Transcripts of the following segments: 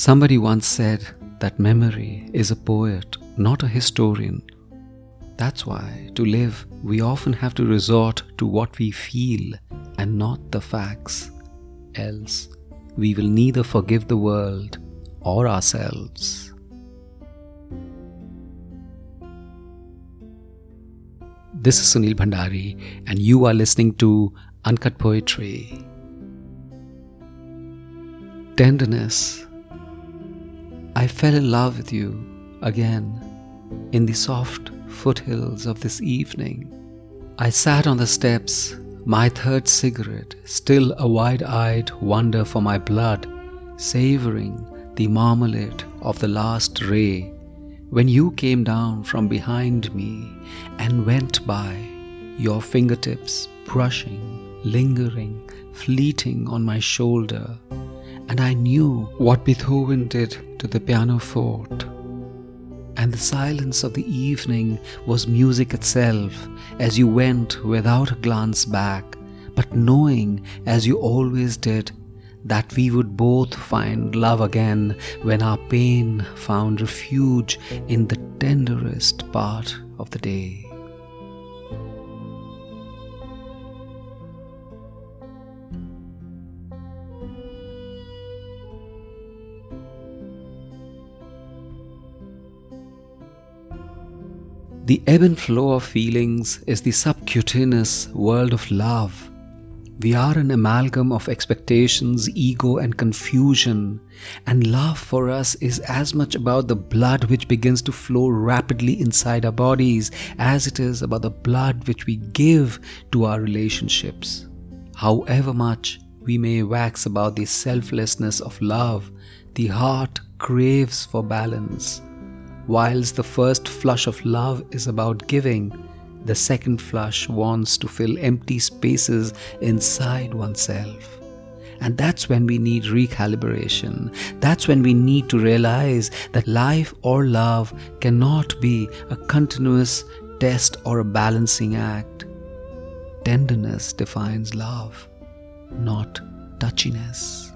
Somebody once said that memory is a poet, not a historian. That's why, to live, we often have to resort to what we feel and not the facts. Else, we will neither forgive the world or ourselves. This is Sunil Bhandari, and you are listening to Uncut Poetry. Tenderness I fell in love with you again in the soft foothills of this evening. I sat on the steps, my third cigarette, still a wide eyed wonder for my blood, savoring the marmalade of the last ray when you came down from behind me and went by, your fingertips brushing, lingering, fleeting on my shoulder and I knew what Beethoven did to the pianoforte. And the silence of the evening was music itself as you went without a glance back, but knowing, as you always did, that we would both find love again when our pain found refuge in the tenderest part of the day. The ebb and flow of feelings is the subcutaneous world of love. We are an amalgam of expectations, ego, and confusion. And love for us is as much about the blood which begins to flow rapidly inside our bodies as it is about the blood which we give to our relationships. However much we may wax about the selflessness of love, the heart craves for balance. Whilst the first flush of love is about giving, the second flush wants to fill empty spaces inside oneself. And that's when we need recalibration. That's when we need to realize that life or love cannot be a continuous test or a balancing act. Tenderness defines love, not touchiness.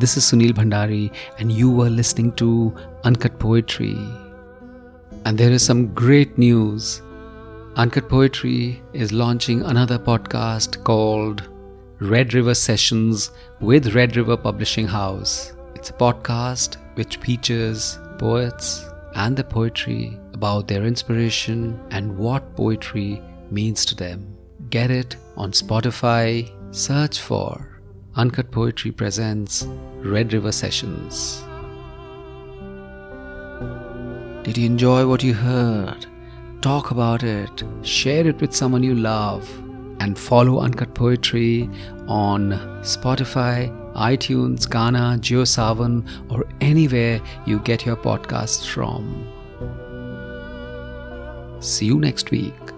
This is Sunil Bhandari, and you are listening to Uncut Poetry. And there is some great news. Uncut Poetry is launching another podcast called Red River Sessions with Red River Publishing House. It's a podcast which features poets and the poetry about their inspiration and what poetry means to them. Get it on Spotify, search for Uncut Poetry presents Red River Sessions. Did you enjoy what you heard? Talk about it, share it with someone you love, and follow Uncut Poetry on Spotify, iTunes, Gaana, JioSaavn, or anywhere you get your podcasts from. See you next week.